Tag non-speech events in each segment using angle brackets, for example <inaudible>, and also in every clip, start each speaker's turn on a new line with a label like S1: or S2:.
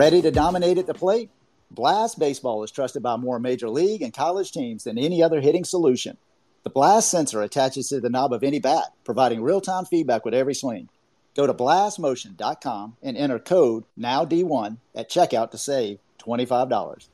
S1: Ready to dominate at the plate? Blast Baseball is trusted by more major league and college teams than any other hitting solution. The Blast sensor attaches to the knob of any bat, providing real time feedback with every swing. Go to blastmotion.com and enter code NOWD1 at checkout to save $25.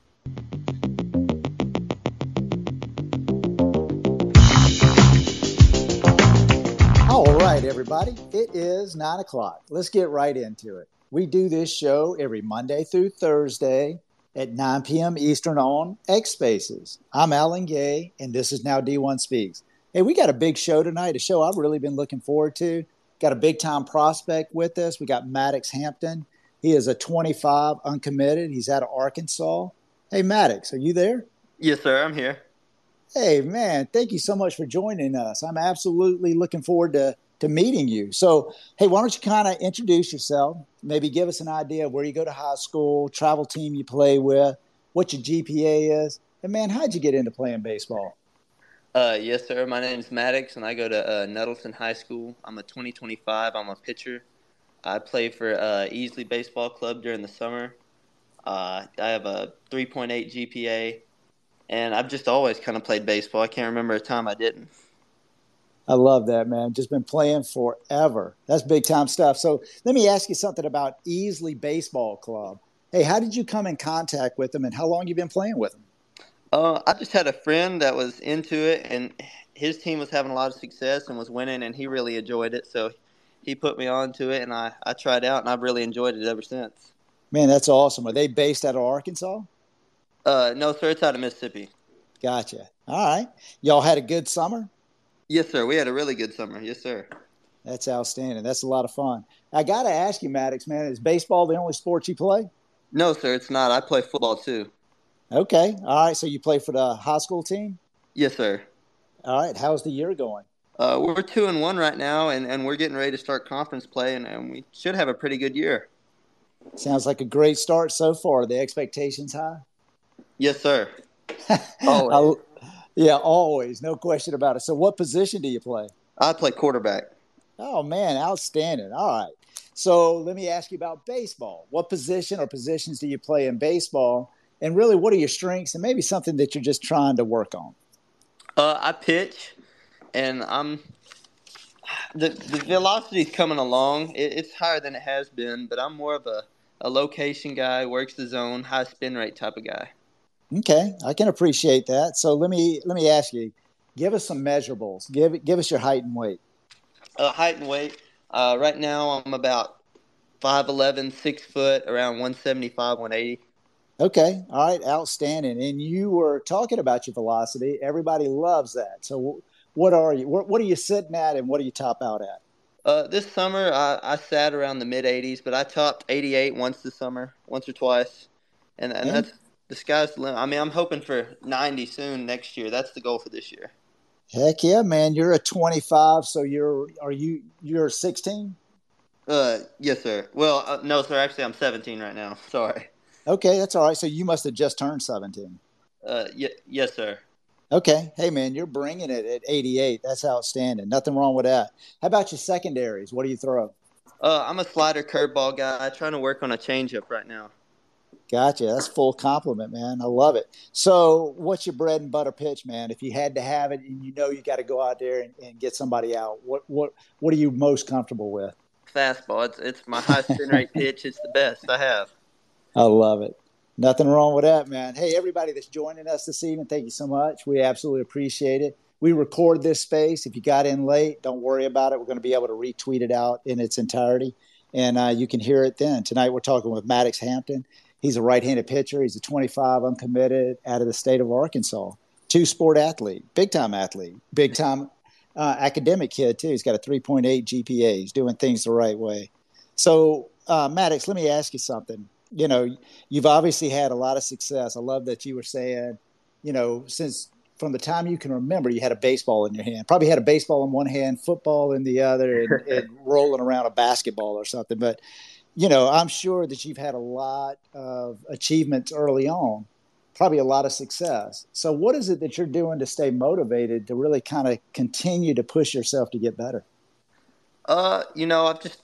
S1: All right, everybody, it is 9 o'clock. Let's get right into it. We do this show every Monday through Thursday at 9 p.m. Eastern on X Spaces. I'm Alan Gay, and this is Now D1 Speaks. Hey, we got a big show tonight, a show I've really been looking forward to. Got a big time prospect with us. We got Maddox Hampton. He is a 25 uncommitted. He's out of Arkansas. Hey, Maddox, are you there?
S2: Yes, sir. I'm here.
S1: Hey, man, thank you so much for joining us. I'm absolutely looking forward to to meeting you. So, hey, why don't you kind of introduce yourself? Maybe give us an idea of where you go to high school, travel team you play with, what your GPA is, and man, how'd you get into playing baseball?
S2: Uh, yes, sir. My name is Maddox, and I go to uh, Nettleton High School. I'm a 2025. I'm a pitcher. I play for uh, Easley Baseball Club during the summer. Uh, I have a 3.8 GPA, and I've just always kind of played baseball. I can't remember a time I didn't.
S1: I love that, man. Just been playing forever. That's big time stuff. So let me ask you something about Easley Baseball Club. Hey, how did you come in contact with them and how long you been playing with them?
S2: Uh, I just had a friend that was into it and his team was having a lot of success and was winning and he really enjoyed it. So he put me on to it and I, I tried out and I've really enjoyed it ever since.
S1: Man, that's awesome. Are they based out of Arkansas?
S2: Uh, no, sir. It's out of Mississippi.
S1: Gotcha. All right. Y'all had a good summer?
S2: Yes, sir. We had a really good summer. Yes, sir.
S1: That's outstanding. That's a lot of fun. I got to ask you, Maddox, man, is baseball the only sport you play?
S2: No, sir, it's not. I play football too.
S1: Okay. All right. So you play for the high school team?
S2: Yes, sir.
S1: All right. How's the year going?
S2: Uh, we're two and one right now, and, and we're getting ready to start conference play, and, and we should have a pretty good year.
S1: Sounds like a great start so far. The expectations high?
S2: Yes, sir. <laughs>
S1: oh, yeah, always, no question about it. So, what position do you play?
S2: I play quarterback.
S1: Oh man, outstanding! All right, so let me ask you about baseball. What position or positions do you play in baseball? And really, what are your strengths and maybe something that you're just trying to work on?
S2: Uh, I pitch, and I'm the the velocity's coming along. It, it's higher than it has been, but I'm more of a a location guy, works the zone, high spin rate type of guy.
S1: Okay, I can appreciate that. So let me let me ask you, give us some measurables. Give give us your height and weight.
S2: Uh, height and weight. Uh, right now, I'm about 5'11", 6 foot, around 175, 180.
S1: Okay, all right, outstanding. And you were talking about your velocity. Everybody loves that. So what are you? What, are you sitting at, and what do you top out at?
S2: Uh, this summer, I, I sat around the mid 80s, but I topped 88 once this summer, once or twice, and, and that's the sky's the limit. I mean, I'm hoping for 90 soon next year. That's the goal for this year.
S1: Heck yeah, man! You're a 25, so you're are you you're 16?
S2: Uh, yes, sir. Well, uh, no, sir. Actually, I'm 17 right now. <laughs> Sorry.
S1: Okay, that's all right. So you must have just turned 17.
S2: Uh, y- yes, sir.
S1: Okay. Hey, man, you're bringing it at 88. That's outstanding. Nothing wrong with that. How about your secondaries? What do you throw?
S2: Uh, I'm a slider curveball guy. I'm trying to work on a changeup right now.
S1: Gotcha. That's full complement, man. I love it. So, what's your bread and butter pitch, man? If you had to have it, and you know you got to go out there and, and, get somebody out, what what what are you most comfortable with?
S2: Fastball. It's it's my high spin rate pitch. It's the best I have.
S1: I love it. Nothing wrong with that, man. Hey, everybody that's joining us this evening, thank you so much. We absolutely appreciate it. We record this space. If you got in late, don't worry about it. We're going to be able to retweet it out in its entirety, and uh, you can hear it then. Tonight, we're talking with Maddox Hampton. He's a right-handed pitcher. He's a 25 uncommitted out of the state of Arkansas. Two sport athlete, big time athlete, big time uh, academic kid too. He's got a 3.8 GPA. He's doing things the right way. So, uh, Maddox, let me ask you something. You know, you've obviously had a lot of success. I love that you were saying, you know, since from the time you can remember, you had a baseball in your hand. Probably had a baseball in one hand, football in the other, and, and <laughs> rolling around a basketball or something. But you know, I'm sure that you've had a lot of achievements early on, probably a lot of success. So, what is it that you're doing to stay motivated to really kind of continue to push yourself to get better?
S2: Uh, you know, I've just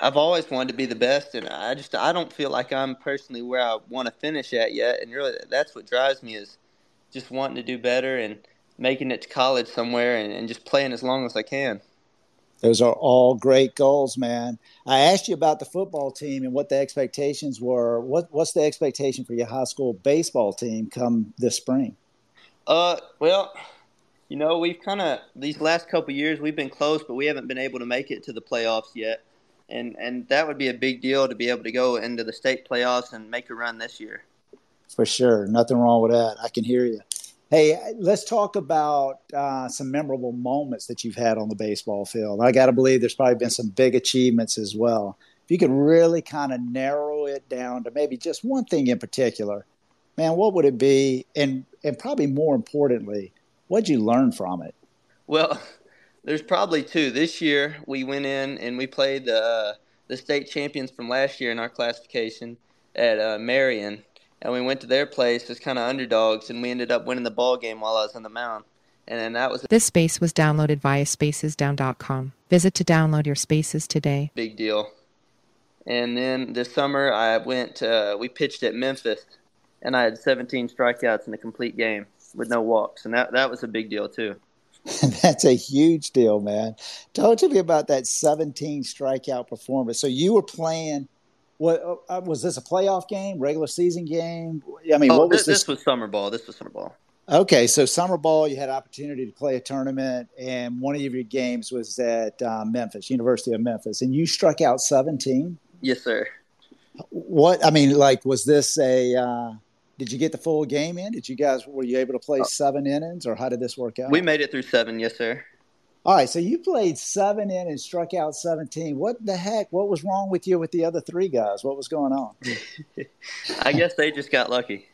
S2: I've always wanted to be the best, and I just I don't feel like I'm personally where I want to finish at yet. And really, that's what drives me is just wanting to do better and making it to college somewhere and, and just playing as long as I can.
S1: Those are all great goals, man. I asked you about the football team and what the expectations were. What what's the expectation for your high school baseball team come this spring?
S2: Uh, well, you know, we've kind of these last couple years we've been close, but we haven't been able to make it to the playoffs yet. And and that would be a big deal to be able to go into the state playoffs and make a run this year.
S1: For sure, nothing wrong with that. I can hear you. Hey, let's talk about uh, some memorable moments that you've had on the baseball field. I got to believe there's probably been some big achievements as well. If you could really kind of narrow it down to maybe just one thing in particular, man, what would it be? And and probably more importantly, what'd you learn from it?
S2: Well, <laughs> there's probably two. This year we went in and we played the uh, the state champions from last year in our classification at uh, Marion, and we went to their place as kind of underdogs, and we ended up winning the ball game while I was on the mound. And then that was
S3: this space was downloaded via spacesdown.com. Visit to download your spaces today.
S2: Big deal. And then this summer I went. Uh, we pitched at Memphis, and I had 17 strikeouts in a complete game with no walks, and that that was a big deal too. <laughs>
S1: That's a huge deal, man. Talk to me about that 17 strikeout performance. So you were playing what uh, uh, was this a playoff game, regular season game? I mean,
S2: oh,
S1: what
S2: was
S1: this,
S2: this? Was summer ball. This was summer ball.
S1: Okay, so summer ball, you had opportunity to play a tournament, and one of your games was at uh, Memphis, University of Memphis, and you struck out 17.
S2: Yes, sir.
S1: What I mean, like, was this a? Uh, did you get the full game in? Did you guys were you able to play uh, seven innings, or how did this work out?
S2: We made it through seven. Yes, sir.
S1: All right, so you played seven in and struck out 17. What the heck? What was wrong with you with the other three guys? What was going on? <laughs>
S2: I guess they just got lucky.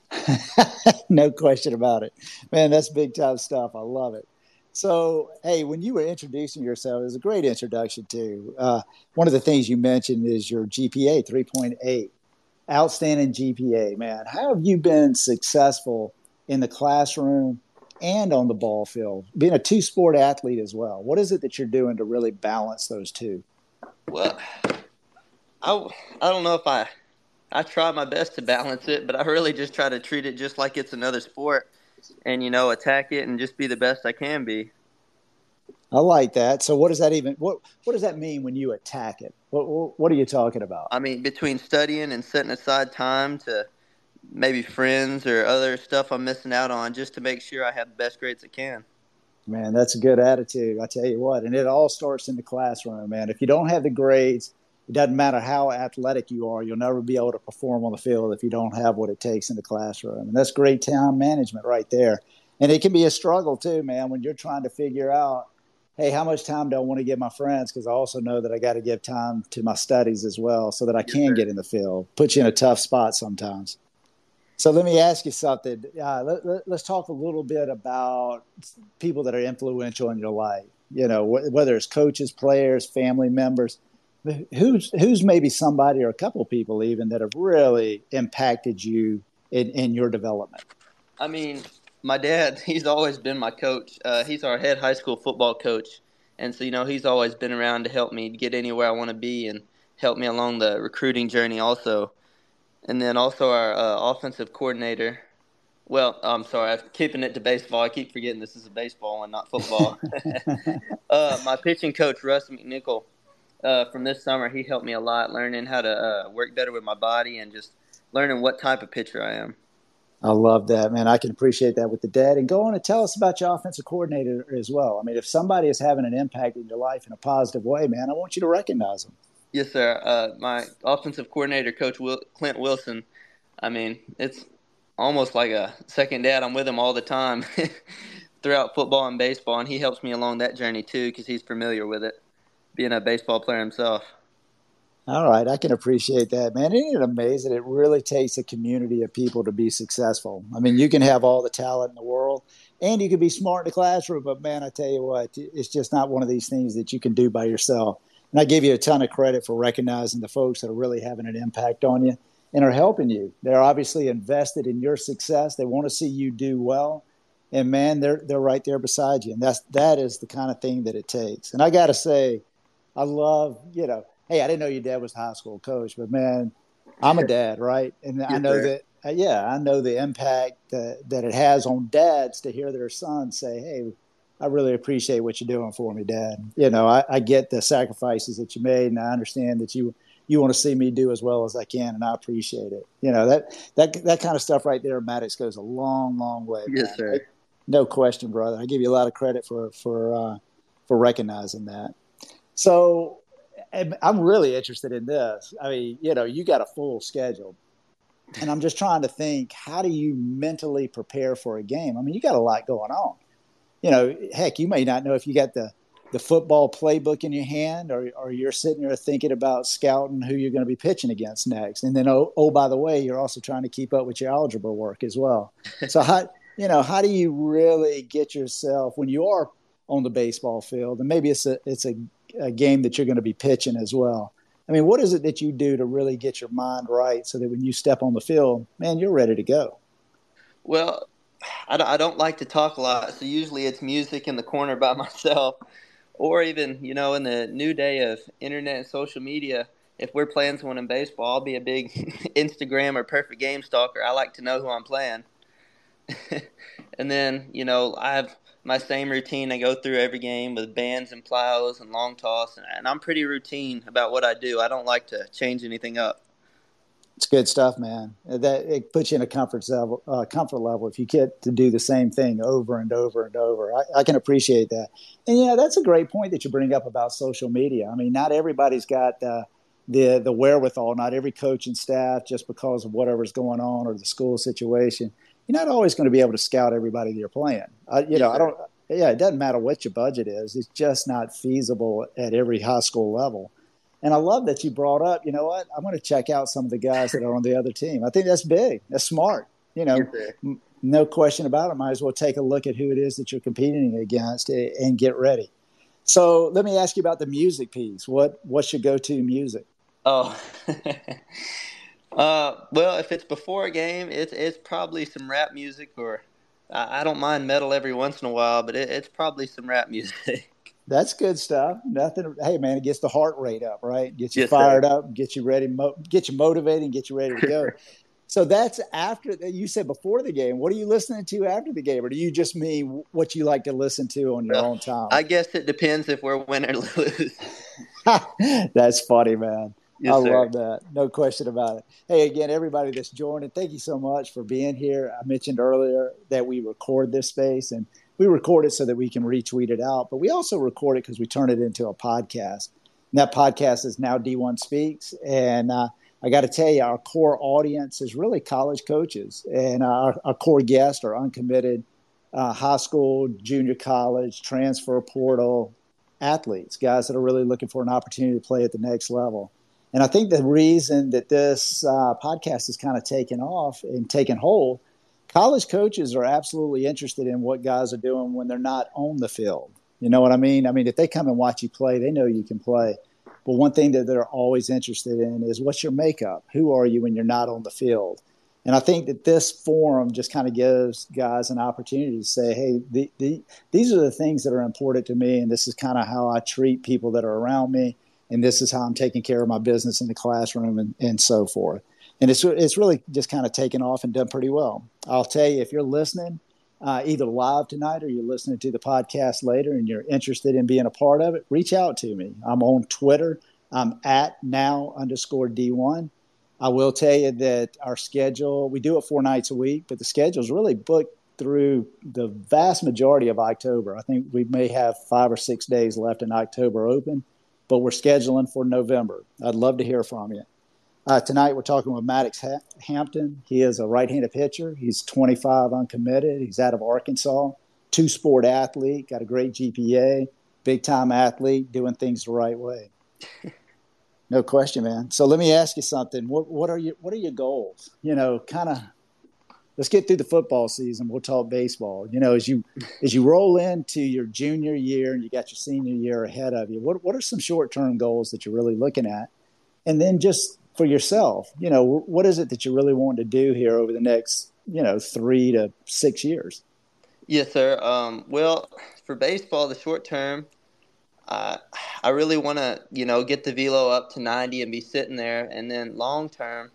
S2: <laughs>
S1: no question about it. Man, that's big time stuff. I love it. So, hey, when you were introducing yourself, it was a great introduction, too. Uh, one of the things you mentioned is your GPA, 3.8. Outstanding GPA, man. How have you been successful in the classroom and on the ball field, being a two sport athlete as well. What is it that you're doing to really balance those two?
S2: Well, I, I don't know if I I try my best to balance it, but I really just try to treat it just like it's another sport and you know attack it and just be the best I can be.
S1: I like that. So what does that even what what does that mean when you attack it? What what are you talking about?
S2: I mean between studying and setting aside time to maybe friends or other stuff I'm missing out on just to make sure I have the best grades I can.
S1: Man, that's a good attitude. I tell you what, and it all starts in the classroom, man. If you don't have the grades, it doesn't matter how athletic you are, you'll never be able to perform on the field if you don't have what it takes in the classroom. And that's great time management right there. And it can be a struggle too, man, when you're trying to figure out, hey, how much time do I want to give my friends? Because I also know that I got to give time to my studies as well so that I can get in the field. Put you in a tough spot sometimes. So let me ask you something. Uh, let, us let, talk a little bit about people that are influential in your life. You know, wh- whether it's coaches, players, family members. Who's who's maybe somebody or a couple people even that have really impacted you in, in your development?
S2: I mean, my dad. <laughs> He's always been my coach. Uh, he's our head high school football coach, and so you know he's always been around to help me get anywhere I want to be and help me along the recruiting journey also and then also our uh, offensive coordinator. Well, I'm sorry, I'm keeping it to baseball. I keep forgetting this is a baseball and not football. <laughs> <laughs> uh, my pitching coach, Russ McNichol, uh, from this summer, he helped me a lot learning how to uh, work better with my body and just learning what type of pitcher I am.
S1: I love that, man. I can appreciate that with the dad. And go on and tell us about your offensive coordinator as well. I mean, if somebody is having an impact in your life in a positive way, man, I want you to recognize them.
S2: Yes, sir. Uh, my offensive coordinator, Coach Will- Clint Wilson. I mean, it's almost like a second dad. I'm with him all the time <laughs> throughout football and baseball, and he helps me along that journey too because he's familiar with it, being a baseball player himself.
S1: All right, I can appreciate that, man. Isn't it amazing? It really takes a community of people to be successful. I mean, you can have all the talent in the world, and you can be smart in the classroom, but man, I tell you what, it's just not one of these things that you can do by yourself. And I give you a ton of credit for recognizing the folks that are really having an impact on you and are helping you. They're obviously invested in your success. They want to see you do well. And man, they're they're right there beside you. And that's that is the kind of thing that it takes. And I gotta say, I love, you know, hey, I didn't know your dad was a high school coach, but man, I'm a dad, right? And I know that, uh, yeah, I know the impact that, that it has on dads to hear their sons say, hey, I really appreciate what you're doing for me, Dad. You know, I, I get the sacrifices that you made, and I understand that you you want to see me do as well as I can, and I appreciate it. You know that that that kind of stuff right there, Maddox goes a long, long way.
S2: Yes, sir.
S1: no question, brother. I give you a lot of credit for for uh, for recognizing that. So, I'm really interested in this. I mean, you know, you got a full schedule, and I'm just trying to think: how do you mentally prepare for a game? I mean, you got a lot going on you know, heck, you may not know if you got the the football playbook in your hand, or or you're sitting there thinking about scouting who you're going to be pitching against next. And then, oh, oh, by the way, you're also trying to keep up with your algebra work as well. <laughs> So how you know how do you really get yourself when you are on the baseball field, and maybe it's a it's a, a game that you're going to be pitching as well. I mean, what is it that you do to really get your mind right so that when you step on the field, man, you're ready to go?
S2: Well, I don't like to talk a lot, so usually it's music in the corner by <laughs> myself, or even you know in the new day of internet and social media. If we're playing someone in baseball, I'll be a big <laughs> Instagram or perfect game stalker. I like to know who I'm playing, <laughs> and then you know I have my same routine I go through every game with bands and plyos and long toss, and I'm pretty routine about what I do. I don't like to change anything up.
S1: It's good stuff, man. That it puts you in a comfort level. Uh, comfort level if you get to do the same thing over and over and over. I, I can appreciate that. And yeah, that's a great point that you bring up about social media. I mean, not everybody's got uh, the the wherewithal. Not every coach and staff, just because of whatever's going on or the school situation, you're not always going to be able to scout everybody that you're playing. Uh, you know, I don't. Yeah, it doesn't matter what your budget is. It's just not feasible at every high school level. And I love that you brought up, you know what? I'm going to check out some of the guys that are on the other team. I think that's big. That's smart. You know, m- no question about it. Might as well take a look at who it is that you're competing against and get ready. So let me ask you about the music piece. What what's your go-to music?
S2: Oh, <laughs> uh, well, if it's before a game, it's it's probably some rap music, or I, I don't mind metal every once in a while, but it, it's probably some rap music. <laughs>
S1: That's good stuff. Nothing. Hey, man, it gets the heart rate up, right? Gets you yes, fired sir. up, get you ready, mo- get you motivated, and get you ready to go. <laughs> so that's after you said before the game. What are you listening to after the game, or do you just mean what you like to listen to on your well, own time?
S2: I guess it depends if we're win or lose. <laughs> <laughs>
S1: that's funny, man. Yes, I sir. love that. No question about it. Hey, again, everybody that's joining, thank you so much for being here. I mentioned earlier that we record this space and we record it so that we can retweet it out, but we also record it because we turn it into a podcast. And that podcast is now D1 Speaks. And uh, I got to tell you, our core audience is really college coaches, and our, our core guests are uncommitted uh, high school, junior college, transfer portal athletes, guys that are really looking for an opportunity to play at the next level. And I think the reason that this uh, podcast has kind of taken off and taken hold college coaches are absolutely interested in what guys are doing when they're not on the field. You know what I mean? I mean, if they come and watch you play, they know you can play. But one thing that they're always interested in is what's your makeup? Who are you when you're not on the field? And I think that this forum just kind of gives guys an opportunity to say, hey, the, the, these are the things that are important to me, and this is kind of how I treat people that are around me, and this is how I'm taking care of my business in the classroom, and, and so forth and it's it's really just kind of taken off and done pretty well. I'll tell you if you're listening uh, either live tonight or you're listening to the podcast later and you're interested in being a part of it, reach out to me. I'm on Twitter. I'm at now underscore D1. I will tell you that our schedule, we do it four nights a week, but the schedule is really booked through the vast majority of October. I think we may have five or six days left in October open, but we're scheduling for November. I'd love to hear from you. Uh, tonight we're talking with Maddox ha- Hampton. He is a right-handed pitcher. He's 25 uncommitted. He's out of Arkansas. Two-sport athlete. Got a great GPA. Big-time athlete. Doing things the right way. <laughs> no question, man. So let me ask you something. What, what are your What are your goals? You know, kind of. Let's get through the football season. We'll talk baseball. You know, as you <laughs> as you roll into your junior year and you got your senior year ahead of you, what what are some short term goals that you're really looking at? And then just for yourself. You know, what is it that you really want to do here over the next, you know, three to six years?
S2: Yes, sir. Um, well, for baseball, the short term, uh, I really want to, you know, get the velo up to 90 and be sitting there. And then long term,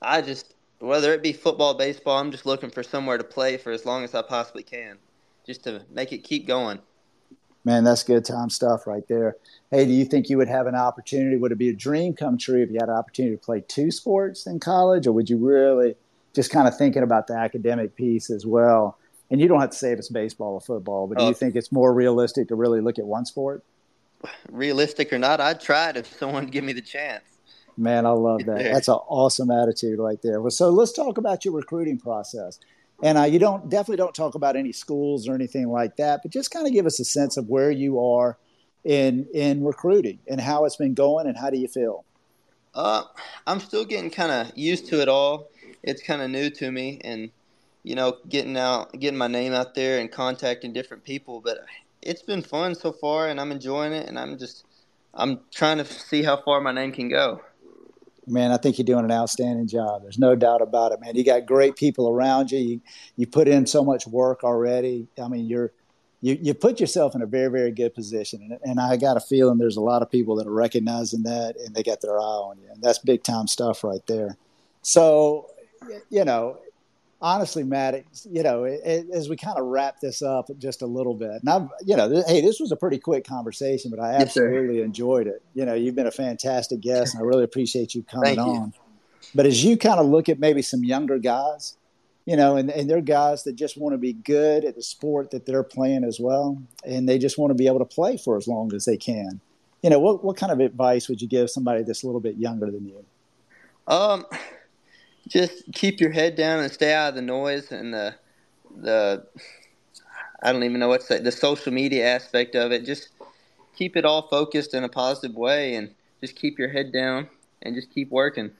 S2: I just, whether it be football, baseball, I'm just looking for somewhere to play for as long as I possibly can, just to make it keep going.
S1: Man, that's good time stuff right there. Hey, do you think you would have an opportunity? Would it be a dream come true if you had an opportunity to play two sports in college, or would you really just kind of thinking about the academic piece as well? And you don't have to say if it's baseball or football, but do you oh. think it's more realistic to really look at one sport?
S2: realistic or not, I'd try it if someone give me the chance.
S1: Man, I love that. <laughs> That's an awesome attitude right there. Well, so let's talk about your recruiting process. And uh, you don't definitely don't talk about any schools or anything like that, but just kind of give us a sense of where you are in in recruiting and how it's been going and how do you feel?
S2: Uh, I'm still getting kind of used to it all. It's kind of new to me, and you know, getting out, getting my name out there, and contacting different people. But it's been fun so far, and I'm enjoying it. And I'm just I'm trying to see how far my name can go.
S1: Man, I think you're doing an outstanding job. There's no doubt about it, man. You got great people around you. You you put in so much work already. I mean, you're you, you put yourself in a very very good position, and, and I got a feeling there's a lot of people that are recognizing that, and they got their eye on you, and that's big time stuff right there. So, you know, honestly, Matt, you know, it, it, as we kind of wrap this up just a little bit, and I've, you know, th- hey, this was a pretty quick conversation, but I absolutely yes, enjoyed it. You know, you've been a fantastic guest, and I really appreciate you coming
S2: Thank
S1: on. You. But as you kind of look at maybe some younger guys, you know, and, and they're guys that just want to be good at the sport that they're playing as well, and they just want to be able to play for as long as they can. You know, what what kind of advice would you give somebody that's a little bit younger than you?
S2: Um just keep your head down and stay out of the noise and the the I don't even know what's the social media aspect of it. Just keep it all focused in a positive way and just keep your head down and just keep working.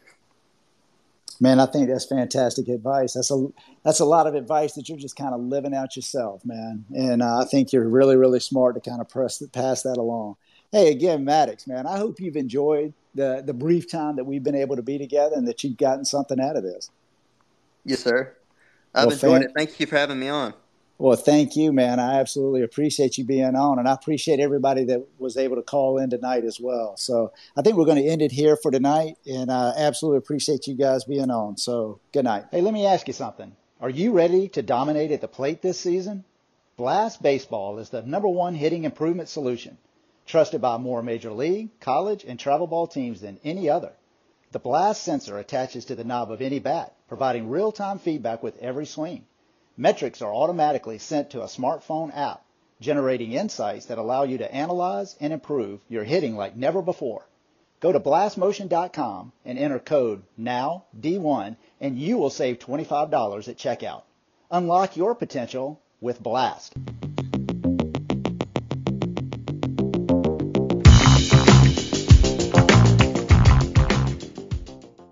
S1: Man, I think that's fantastic advice. That's a that's a lot of advice that you're just kind of living out yourself, man. And uh, I think you're really really smart to kind of press pass that along. Hey, again, Maddox, man, I hope you've enjoyed the the brief time that we've been able to be together and that you've gotten something out of this.
S2: Yes, sir. I've well, enjoyed fan- it. Thank you for having me on.
S1: Well, thank you, man. I absolutely appreciate you being on, and I appreciate everybody that was able to call in tonight as well. So I think we're going to end it here for tonight, and I absolutely appreciate you guys being on. So good night. Hey, let me ask you something. Are you ready to dominate at the plate this season? Blast Baseball is the number one hitting improvement solution trusted by more major league, college, and travel ball teams than any other. The blast sensor attaches to the knob of any bat, providing real-time feedback with every swing. Metrics are automatically sent to a smartphone app, generating insights that allow you to analyze and improve your hitting like never before. Go to blastmotion.com and enter code NOWD1 and you will save $25 at checkout. Unlock your potential with Blast.